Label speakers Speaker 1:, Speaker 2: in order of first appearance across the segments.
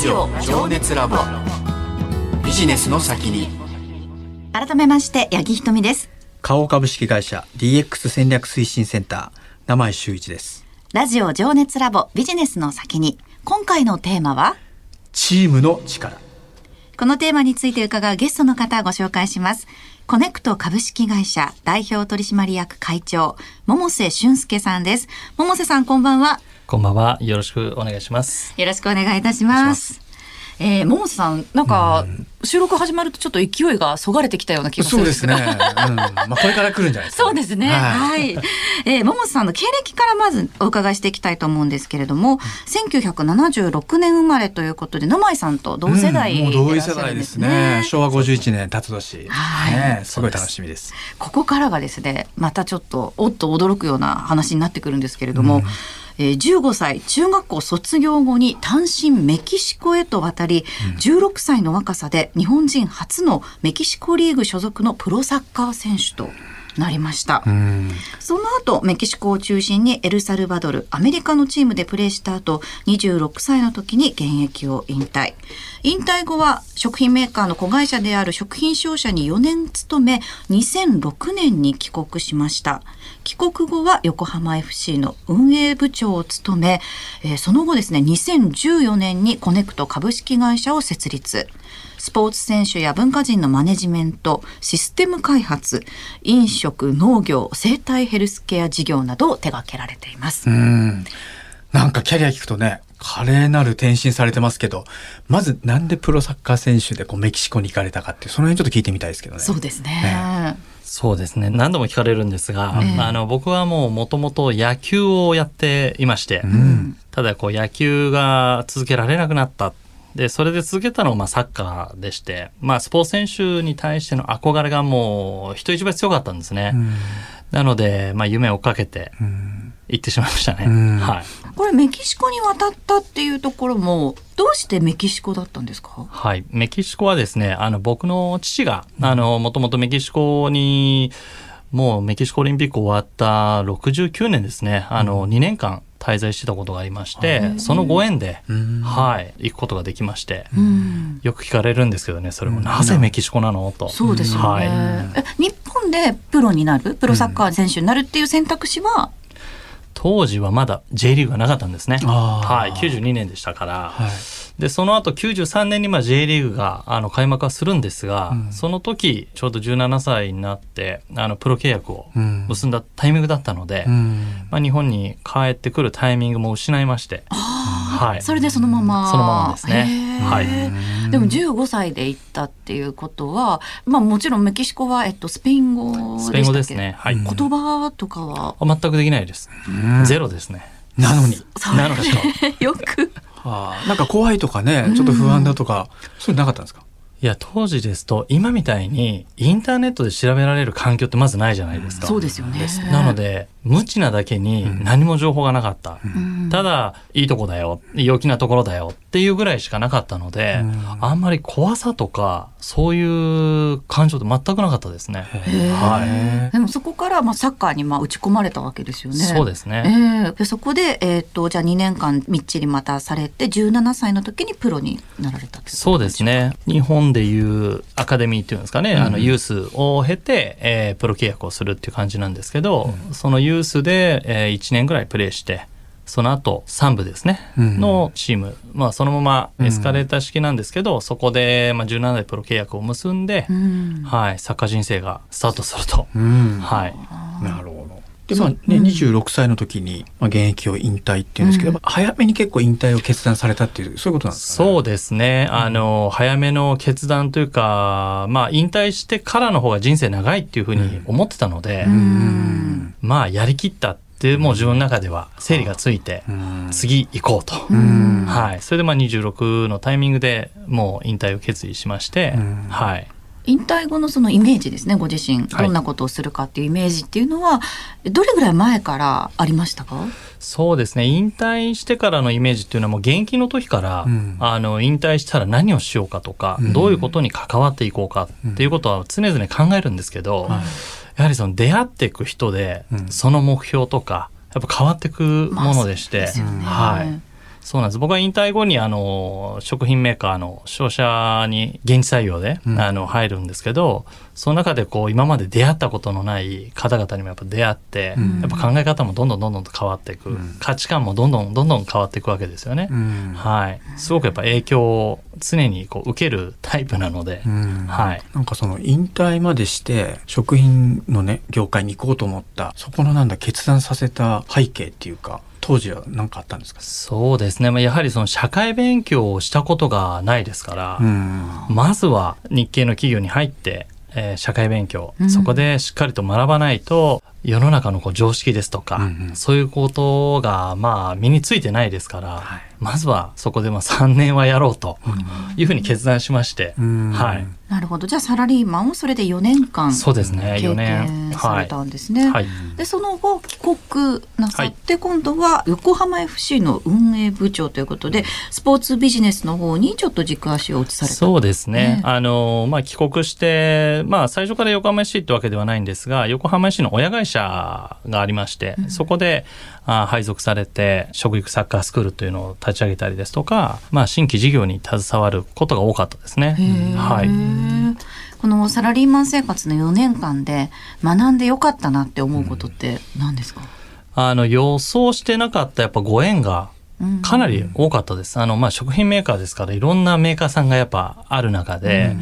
Speaker 1: ジオ情熱ラボ。ビジネスの先に。
Speaker 2: 改めまして八木ひとみです。
Speaker 3: 花王株式会社 DX 戦略推進センター。名前周一です。
Speaker 2: ラジオ情熱ラボビジネスの先に。今回のテーマは？
Speaker 3: チームの力。
Speaker 2: このテーマについて伺うゲストの方ご紹介します。コネクト株式会社代表取締役会長百瀬俊介さんです。百瀬さんこんばんは
Speaker 4: こんばんは。よろしくお願いします。
Speaker 2: よろしくお願いいたしますえー、桃瀬さん、なんか、収録始まるとちょっと勢いがそがれてきたような気がするんですけど。
Speaker 3: うん、まあこれから来るんじゃないですか、
Speaker 2: そうですね。はい。はい、えー、桃瀬さんの経歴からまずお伺いしていきたいと思うんですけれども、1976年生まれということで、野前さんと同世代で、
Speaker 3: うん、もう同世代ですね。昭和51年辰年。はい、ね。すごい楽しみです。
Speaker 2: ここからがですね、またちょっと、おっと驚くような話になってくるんですけれども、うんえー、15歳中学校卒業後に単身メキシコへと渡り、うん、16歳の若さで日本人初のメキシコリーグ所属のプロサッカー選手となりました、
Speaker 3: うん、
Speaker 2: その後メキシコを中心にエルサルバドルアメリカのチームでプレーした後26歳の時に現役を引退。引退後は食品メーカーの子会社である食品商社に4年勤め2006年に帰国しました。帰国後は横浜 FC の運営部長を務め、えー、その後ですね2014年にコネクト株式会社を設立スポーツ選手や文化人のマネジメント、システム開発、飲食、農業、生態ヘルスケア事業などを手掛けられています。
Speaker 3: うん。なんかキャリア聞くとね、華麗なる転身されてますけど、まずなんでプロサッカー選手でこうメキシコに行かれたかっていう、その辺ちょっと聞いてみたいですけどね。
Speaker 2: そうですね。ね
Speaker 4: そうですね。何度も聞かれるんですが、えー、あの、僕はもうもともと野球をやっていまして、
Speaker 3: うん、
Speaker 4: ただこう野球が続けられなくなった。で、それで続けたのがまあサッカーでして、まあスポーツ選手に対しての憧れがもう人一倍強かったんですね。
Speaker 3: うん、
Speaker 4: なので、まあ夢を追っかけて行ってしまいましたね。うん、はい。
Speaker 2: これメキシコに渡ったっていうところも、どうしてメキシコだったんですか？
Speaker 4: はい。メキシコはですね、あの僕の父が、あの、もともとメキシコに、もうメキシコオリンピック終わった69年ですね、あの、2年間滞在してたことがありまして、そのご縁で、はい、行くことができまして、よく聞かれるんですけどね、それも。なぜメキシコなの？と。
Speaker 2: そうですよね、はい。日本でプロになる、プロサッカー選手になるっていう選択肢は、
Speaker 4: 当時はまだ J リーグがなかったんですね。はい、92年でしたから。はい。で、その後93年にまあ J リーグがあの開幕はするんですが、うん、その時ちょうど17歳になってあのプロ契約を結んだタイミングだったので、
Speaker 3: うん、
Speaker 4: まあ、日本に帰ってくるタイミングも失いまして、
Speaker 2: はい、それでそのまま
Speaker 4: そのままですね。はい、
Speaker 2: でも15歳で行ったっていうことは、まあ、もちろんメキシコは、えっと、スペイン語
Speaker 4: スペイン語ですね。はい、
Speaker 2: 言葉とかは？
Speaker 4: 全くできないです。ゼロですね。
Speaker 3: なのに。
Speaker 4: なのに。
Speaker 2: よく。
Speaker 3: はあ、なんか怖いとかね、ちょっと不安だとか、そういうのなかったんですか？
Speaker 4: いや、当時ですと、今みたいにインターネットで調べられる環境ってまずないじゃないですか。
Speaker 2: そうですよね。
Speaker 4: なので、無知なだけに何も情報がなかった。
Speaker 2: うん、
Speaker 4: ただ、いいとこだよ、陽気なところだよっていうぐらいしかなかったので、うん、あんまり怖さとか、そういう感情って全くなかったですね。
Speaker 2: はい。でもそこからまあサッカーにまあ打ち込まれたわけですよね。
Speaker 4: そうですね。
Speaker 2: えー、でそこで、えっ、ー、と、じゃあ2年間みっちりまたされて、17歳の時にプロになられた
Speaker 4: そうですね。日本でいうアカデミーっていうんですかね、うん、あのユースを経て、えー、プロ契約をするっていう感じなんですけど、うん、そのユースで、えー、1年ぐらいプレーして、その後3部ですね、
Speaker 3: うん、
Speaker 4: のチーム、まあ、そのままエスカレーター式なんですけど、うん、そこで、まあ、17代プロ契約を結んで、
Speaker 2: うん、
Speaker 4: はい、サッカー人生がスタートすると。はい、
Speaker 3: なるほどでまあね、26歳の時に、まあ、現役を引退っていうんですけど、早めに結構引退を決断されたっていうそういうことなんです
Speaker 4: か、ね、そうですね。あの早めの決断というか、まあ、引退してからの方が人生長いっていうふうに思ってたので、まあやりきったでもう自分の中では整理がついて次行こうと、はい、それでまあ26のタイミングでもう引退を決意しまして、はい、
Speaker 2: 引退後のそのイメージですねご自身。どんなことをするかっていうイメージっていうのは、どれぐらい前からありましたか？
Speaker 4: そうですね。引退してからのイメージっていうのはもう現役の時から、
Speaker 3: うん。
Speaker 4: あの引退したら何をしようかとか、
Speaker 3: うん。
Speaker 4: どういうことに関わっていこうかっていうことは常々考えるんですけど、
Speaker 3: はい。
Speaker 4: やはりその出会っていく人で、
Speaker 3: うん。
Speaker 4: その目標とかやっぱ変わっていくものでして、
Speaker 2: まあ
Speaker 4: はい、そうなんです。僕は引退後にあの食品メーカーの商社に現地採用で、
Speaker 3: うん
Speaker 4: あの入るんですけど、その中でこう今まで出会ったことのない方々にもやっぱ出会って、
Speaker 3: うん
Speaker 4: やっぱ考え方もどんどんどんどんと変わっていく、
Speaker 3: うん
Speaker 4: 価値観もどんどんどんどん変わっていくわけですよね。
Speaker 3: うん
Speaker 4: はい。すごくやっぱ影響を常にこう受けるタイプなので、
Speaker 3: うん
Speaker 4: はい。
Speaker 3: なんかその引退までして食品のね業界に行こうと思ったそこのなんだ決断させた背景っていうか当時は何かあったんですか？
Speaker 4: そうですね。まあやはりその社会勉強をしたことがないですから、
Speaker 3: うん。
Speaker 4: まずは日系の企業に入って、えー社会勉強、
Speaker 2: うん。
Speaker 4: そこでしっかりと学ばないと世の中のこう常識ですとか、
Speaker 3: うんうん。
Speaker 4: そういうことがまあ身についてないですから、
Speaker 3: はい。
Speaker 4: まずはそこでまあ3年はやろうというふうに決断しまして、
Speaker 3: うん
Speaker 4: はい。
Speaker 2: なるほど。じゃあサラリーマンをそれで4年間
Speaker 4: そうですね
Speaker 2: 経
Speaker 4: 4年。
Speaker 2: 験されたんですね。
Speaker 4: はい、はい
Speaker 2: でその後帰国なさって、今度は横浜 FC の運営部長ということでスポーツビジネスの方にちょっと軸足を移された。
Speaker 4: そうですね。
Speaker 2: ね。
Speaker 4: あの、まあ、帰国して、まあ、最初から横浜市ってわけではないんですが、横浜市の親会社がありまして、そこで、あ配属されて、食育サッカースクールというのを立ち上げたりですとか、まあ、新規事業に携わることが多かったですね。はい。
Speaker 2: このサラリーマン生活の4年間で学んでよかったなって思うことって何ですか、
Speaker 4: あの、予想してなかったやっぱご縁が
Speaker 2: うん
Speaker 4: かなり多かったです。あの、まあ、食品メーカーですから、いろんなメーカーさんがやっぱある中で、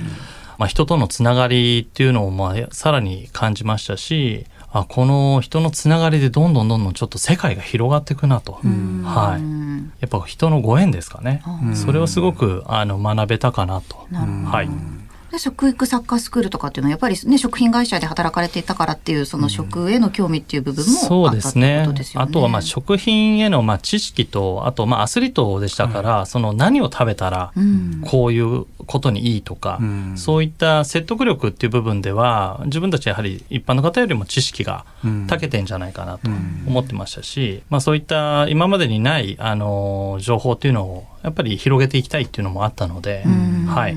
Speaker 4: まあ、人とのつながりっていうのを、まあ、さらに感じましたし、あ、この人のつながりでどんどんどんどんちょっと世界が広がっていくなと。
Speaker 2: うん
Speaker 4: はい。
Speaker 2: うん
Speaker 4: やっぱ人のご縁ですかね。
Speaker 2: あ
Speaker 4: それをすごく、あの、学べたかなと。
Speaker 2: なるほど
Speaker 4: はい。
Speaker 2: で食育サッカースクールとかっていうのはやっぱりね食品会社で働かれていたからっていうその食への興味っていう部分
Speaker 4: そう
Speaker 2: もあったって
Speaker 4: ですね。
Speaker 2: ことですよね。
Speaker 4: あとはまあ食品へのまあ知識とあとまあアスリートでしたから、その何を食べたら
Speaker 2: うん。
Speaker 4: こういうことにいいとか、
Speaker 3: うん。
Speaker 4: そういった説得力っていう部分では自分たちやはり一般の方よりも知識が
Speaker 3: うん。
Speaker 4: 長けてんじゃないかなと
Speaker 3: うん。
Speaker 4: 思ってましたし、まあ、そういった今までにないあの情報っていうのをやっぱり広げていきたいっていうのもあったので、
Speaker 2: うん
Speaker 4: はい、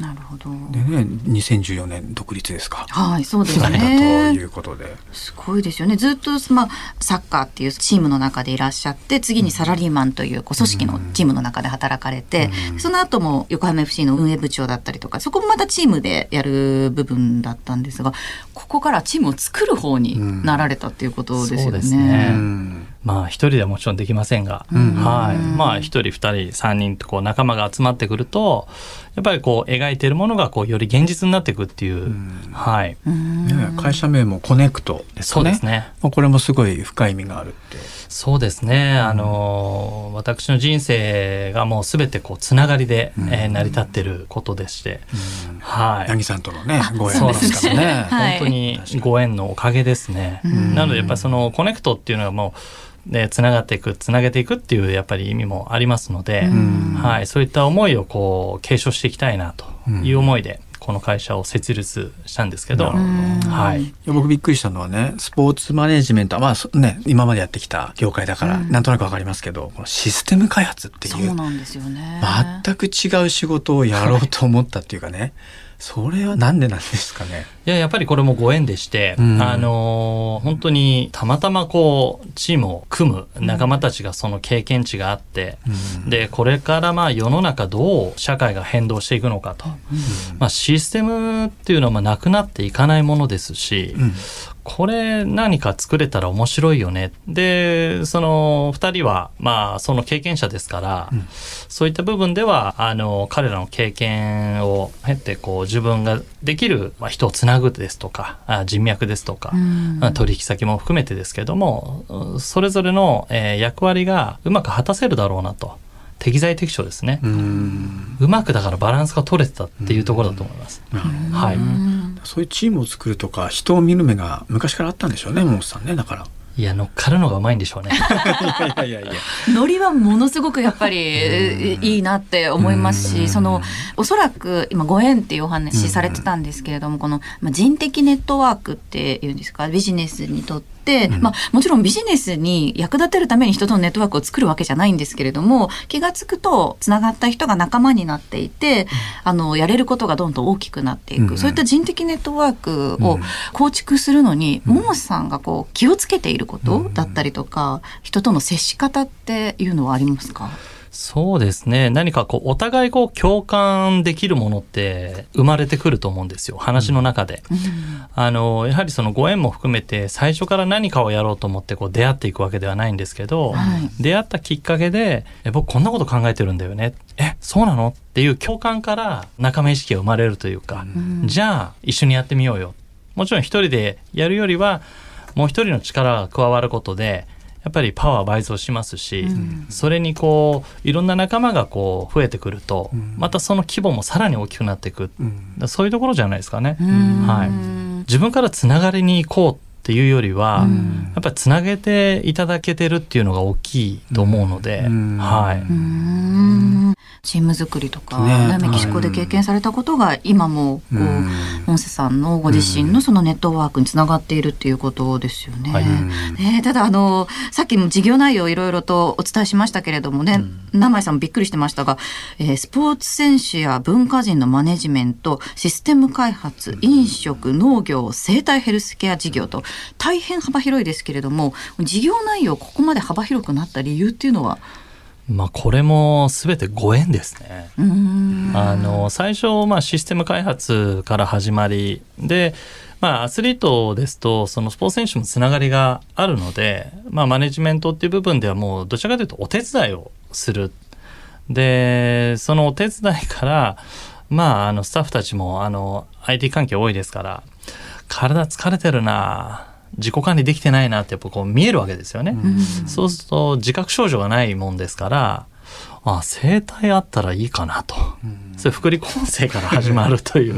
Speaker 2: なるほど。
Speaker 3: でね2014年独立ですか？
Speaker 2: はい、そうです
Speaker 3: だと
Speaker 2: ね。
Speaker 3: いうことで、
Speaker 2: すごいですよね。ずっと、まあ、サッカーっていうチームの中でいらっしゃって、次にサラリーマンというこう組織のチームの中で働かれて、
Speaker 3: うん
Speaker 2: その後も横浜 FC の運営部長だったりとか、そこもまたチームでやる部分だったんですが、ここからチームを作る方になられたっていうことですよね。
Speaker 4: そうですね
Speaker 3: うん
Speaker 4: まあ一人ではもちろんできませんが、
Speaker 3: うん
Speaker 4: はい。まあ一人、二人、三人とこう仲間が集まってくると、やっぱりこう描いているものがこうより現実になっていくっていう、
Speaker 3: ん
Speaker 4: はい。
Speaker 2: うん
Speaker 3: ね会社名もコネクトですかね
Speaker 4: そうですね。
Speaker 3: まあこれもすごい深い意味があるって
Speaker 4: そうですね。あのー私の人生がもうすべてこうつながりで、
Speaker 3: うん
Speaker 4: えー成り立ってることでして、
Speaker 3: うん
Speaker 4: はい。
Speaker 3: 八木さんとのねご縁で
Speaker 4: そうなんですす
Speaker 3: からね。
Speaker 2: はい
Speaker 4: 本当にご縁のおかげですね。
Speaker 2: うん
Speaker 4: なのでやっぱりそのコネクトっていうのはもう、ね、つながっていく、つなげていくっていうやっぱり意味もありますので、
Speaker 2: うん。
Speaker 4: はい、そういった思いをこう継承していきたいなという思いで、この会社を設立したんですけど、はい。
Speaker 3: いや僕びっくりしたのはねスポーツマネジメントはまあそね今までやってきた業界だから
Speaker 2: うん。
Speaker 3: なんとなくわかりますけど、このシステム開発ってい
Speaker 2: そううなんですよね。
Speaker 3: 全く違う仕事をやろうと思ったっていうかね、それはなんでなんですかね？
Speaker 4: いや、やっぱりこれもご縁でして、
Speaker 3: うん
Speaker 4: あのー本当にたまたまこう、チームを組む仲間たちがその経験値があって、
Speaker 3: うん
Speaker 4: で、これからまあ世の中どう社会が変動していくのかと。まあシステムっていうのはまあなくなっていかないものですし、
Speaker 3: うん
Speaker 4: これ何か作れたら面白いよね。で、その二人はまあその経験者ですから、
Speaker 3: うん
Speaker 4: そういった部分では、あの、彼らの経験を経て、こう自分ができる、まあ、人をつなぐですとか、あ人脈ですとか、
Speaker 2: うん
Speaker 4: まあ取引先も含めてですけども、うんそれぞれの、えー役割がうまく果たせるだろうなと。適材適所ですね。
Speaker 3: う
Speaker 4: まくだからバランスが取れてたっていうところだと思います。はい。
Speaker 2: うん
Speaker 3: そういうチームを作るとか人を見る目が昔からあったんでしょうね桃さんねだから。
Speaker 4: いや、乗っかるのがうまいんでしょうね。
Speaker 3: いやいやいや。
Speaker 2: ノリはものすごくやっぱりえいいなって思います
Speaker 3: うん
Speaker 2: しそのおそらく今ご縁っていうお話されてたんですけれどもこのまあ人的ネットワークっていうんですか？ビジネスにとって
Speaker 3: うん。
Speaker 2: まあもちろんビジネスに役立てるために人とのネットワークを作るわけじゃないんですけれども気が付くとつながった人が仲間になっていてあのやれることがどんどん大きくなってい
Speaker 3: うん
Speaker 2: くそういった人的ネットワークを
Speaker 3: うん。
Speaker 2: 構築するのに
Speaker 3: うん。
Speaker 2: 桃さんがこう気をつけていることだったりとか人との接し方っていうのはありますか？
Speaker 4: そうですね。何かこう、お互いこう、共感できるものって生まれてくると思うんですよ。話の中で。あの、やはりそのご縁も含めて、最初から何かをやろうと思ってこう、出会っていくわけではないんですけど、
Speaker 2: はい
Speaker 4: 出会ったきっかけで、え、僕こんなこと考えてるんだよね。え、そうなの？っていう共感から仲間意識が生まれるというか、じゃあ一緒にやってみようよ。もちろん一人でやるよりは、もう一人の力が加わることで、やっぱりパワー倍増しますし、それにこういろんな仲間がこう増えてくると、またその規模もさらに大きくなっていく、そういうところじゃないですかね。はい、自分からつながりに行こうっていうよりは、やっぱりつなげていただけてるっていうのが大きいと思うので、
Speaker 3: うん。
Speaker 4: はい、
Speaker 2: チーム作りとか、
Speaker 3: ね
Speaker 2: ねメキシコで経験されたことが今もこう、
Speaker 3: うん。
Speaker 2: モンセさんのご自身のそのネットワークにつながっているっていうことですよね。
Speaker 4: はい。
Speaker 2: ねただあのさっきも事業内容いろいろとお伝えしましたけれどもね、名前さんもびっくりしてましたが、えースポーツ選手や文化人のマネジメントシステム開発飲食農業生態ヘルスケア事業と大変幅広いですけれども事業内容ここまで幅広くなった理由っていうのは
Speaker 4: まあこれも全てご縁ですね。あの最初、まあ、システム開発から始まりで、まあ、アスリートですとそのスポーツ選手もつながりがあるので、まあ、マネジメントっていう部分ではもうどちらかというとお手伝いをする。でそのお手伝いから、まあ、あのスタッフたちもあの IT 関係多いですから体疲れてるな自己管理できてないなってやっぱこう見えるわけですよね。そうすると自覚症状がないもんですから、あ、整体あったらいいかなと。それ福利厚生から始まるという。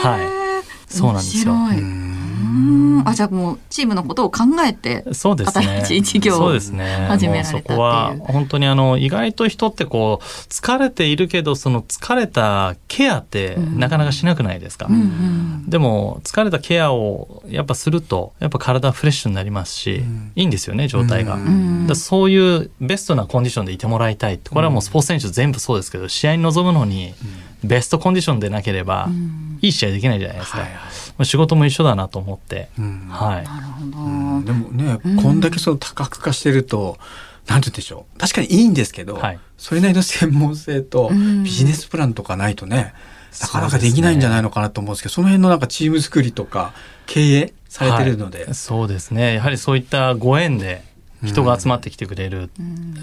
Speaker 4: はい。そうなんですよ。
Speaker 2: うんあじゃあもうチームのことを考えて
Speaker 4: そうですね。
Speaker 2: 新しい事業を
Speaker 4: そうですね。
Speaker 2: 始められたっていう
Speaker 4: もそこは本当にあの意外と人ってこう疲れているけどその疲れたケアってなかなかしなくないですか？
Speaker 2: うんうん
Speaker 4: でも疲れたケアをやっぱするとやっぱ体フレッシュになりますし、いいんですよね状態が。
Speaker 2: ん
Speaker 4: だそういうベストなコンディションでいてもらいたいってこれはもうスポーツ選手全部そうですけど試合に臨むのにベストコンディションでなければいい試合できないじゃないですか。
Speaker 3: はいはい。
Speaker 4: まあ仕事も一緒だなと思って、
Speaker 3: うん。
Speaker 4: はい。
Speaker 2: なるほど、
Speaker 3: うん。でもね、こんだけその多角化してると、なんて言うんでしょう。確かにいいんですけど、
Speaker 4: はい。
Speaker 3: それなりの専門性と
Speaker 2: うん。
Speaker 3: ビジネスプランとかないとね、なかなかできないんじゃないのかなと思うんですけど、その辺のなんかチーム作りとか経営されてるので、
Speaker 4: はい。そうですね。やはりそういったご縁で人が集まってきてくれる、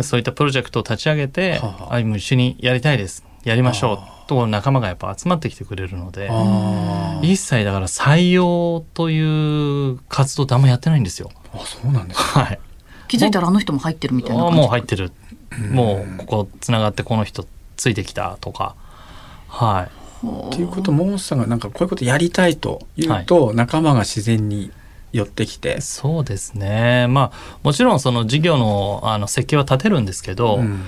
Speaker 4: そういったプロジェクトを立ち上げて、
Speaker 3: はあはあ。
Speaker 4: あもう一緒にやりたいです。やりましょうと仲間がやっぱ集まってきてくれるので一切だから採用という活動ってあんまやってないんですよ。
Speaker 3: あ、そうなんですか。
Speaker 4: はい、
Speaker 2: 気づいたらあの人も入ってるみたいな
Speaker 4: あ
Speaker 2: 感じ。
Speaker 4: もう入ってる。もうここつながってこの人ついてきたとか。はい。
Speaker 3: っていうことモンスさんがなんかこういうことやりたいと言うと、仲間が自然に寄ってきて、
Speaker 4: そうですね。まあもちろんその事業のあの設計は立てるんですけど、
Speaker 3: うん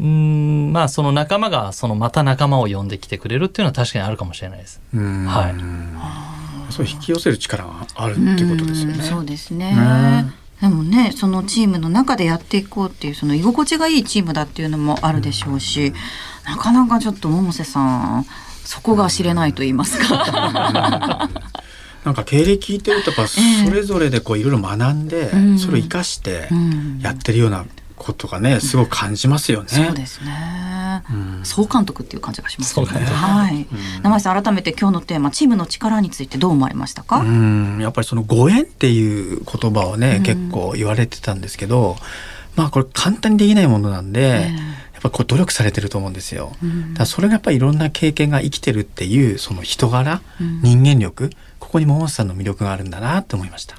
Speaker 4: うーんまあその仲間がそのまた仲間を呼んできてくれるっていうのは確かにあるかもしれないです。
Speaker 3: うん。
Speaker 4: はい。
Speaker 3: そう引き寄せる力があるってことですよね。
Speaker 2: うんそうですね。
Speaker 3: ね。
Speaker 2: でもねそのチームの中でやっていこうっていうその居心地がいいチームだっていうのもあるでしょうし、なかなかちょっと百瀬さんそこが知れないと言いますか。
Speaker 3: なんか経歴聞いてるとやっぱ
Speaker 2: ええ
Speaker 3: それぞれでこういろいろ学んで、
Speaker 2: うん。
Speaker 3: それを生かして
Speaker 2: うん。
Speaker 3: やってるようなことがねすごく感じますよね。
Speaker 2: そうですね、
Speaker 3: うん
Speaker 2: 総監督っていう感じがしますね。はい。生井さん改めて今日のテーマチームの力についてどう思われましたか？
Speaker 3: うんやっぱりそのご縁っていう言葉をね、
Speaker 2: うん
Speaker 3: 結構言われてたんですけどまあこれ簡単にできないものなんで、
Speaker 2: え
Speaker 3: やっぱこう努力されてると思うんですよ。
Speaker 2: うん
Speaker 3: だそれがやっぱりいろんな経験が生きてるっていうその人柄、
Speaker 2: うん
Speaker 3: 人間力ここに桃瀬さんの魅力があるんだなって思いました。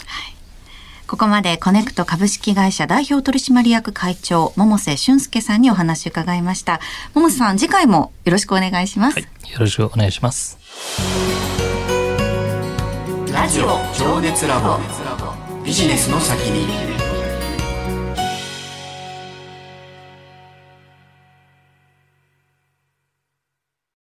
Speaker 2: ここまでコネクト株式会社代表取締役会長百瀬俊介さんにお話を伺いました。百瀬さん次回もよろしくお願いします。
Speaker 4: よろしくお願いします。
Speaker 1: ラジオ情熱ラボビジネスの先に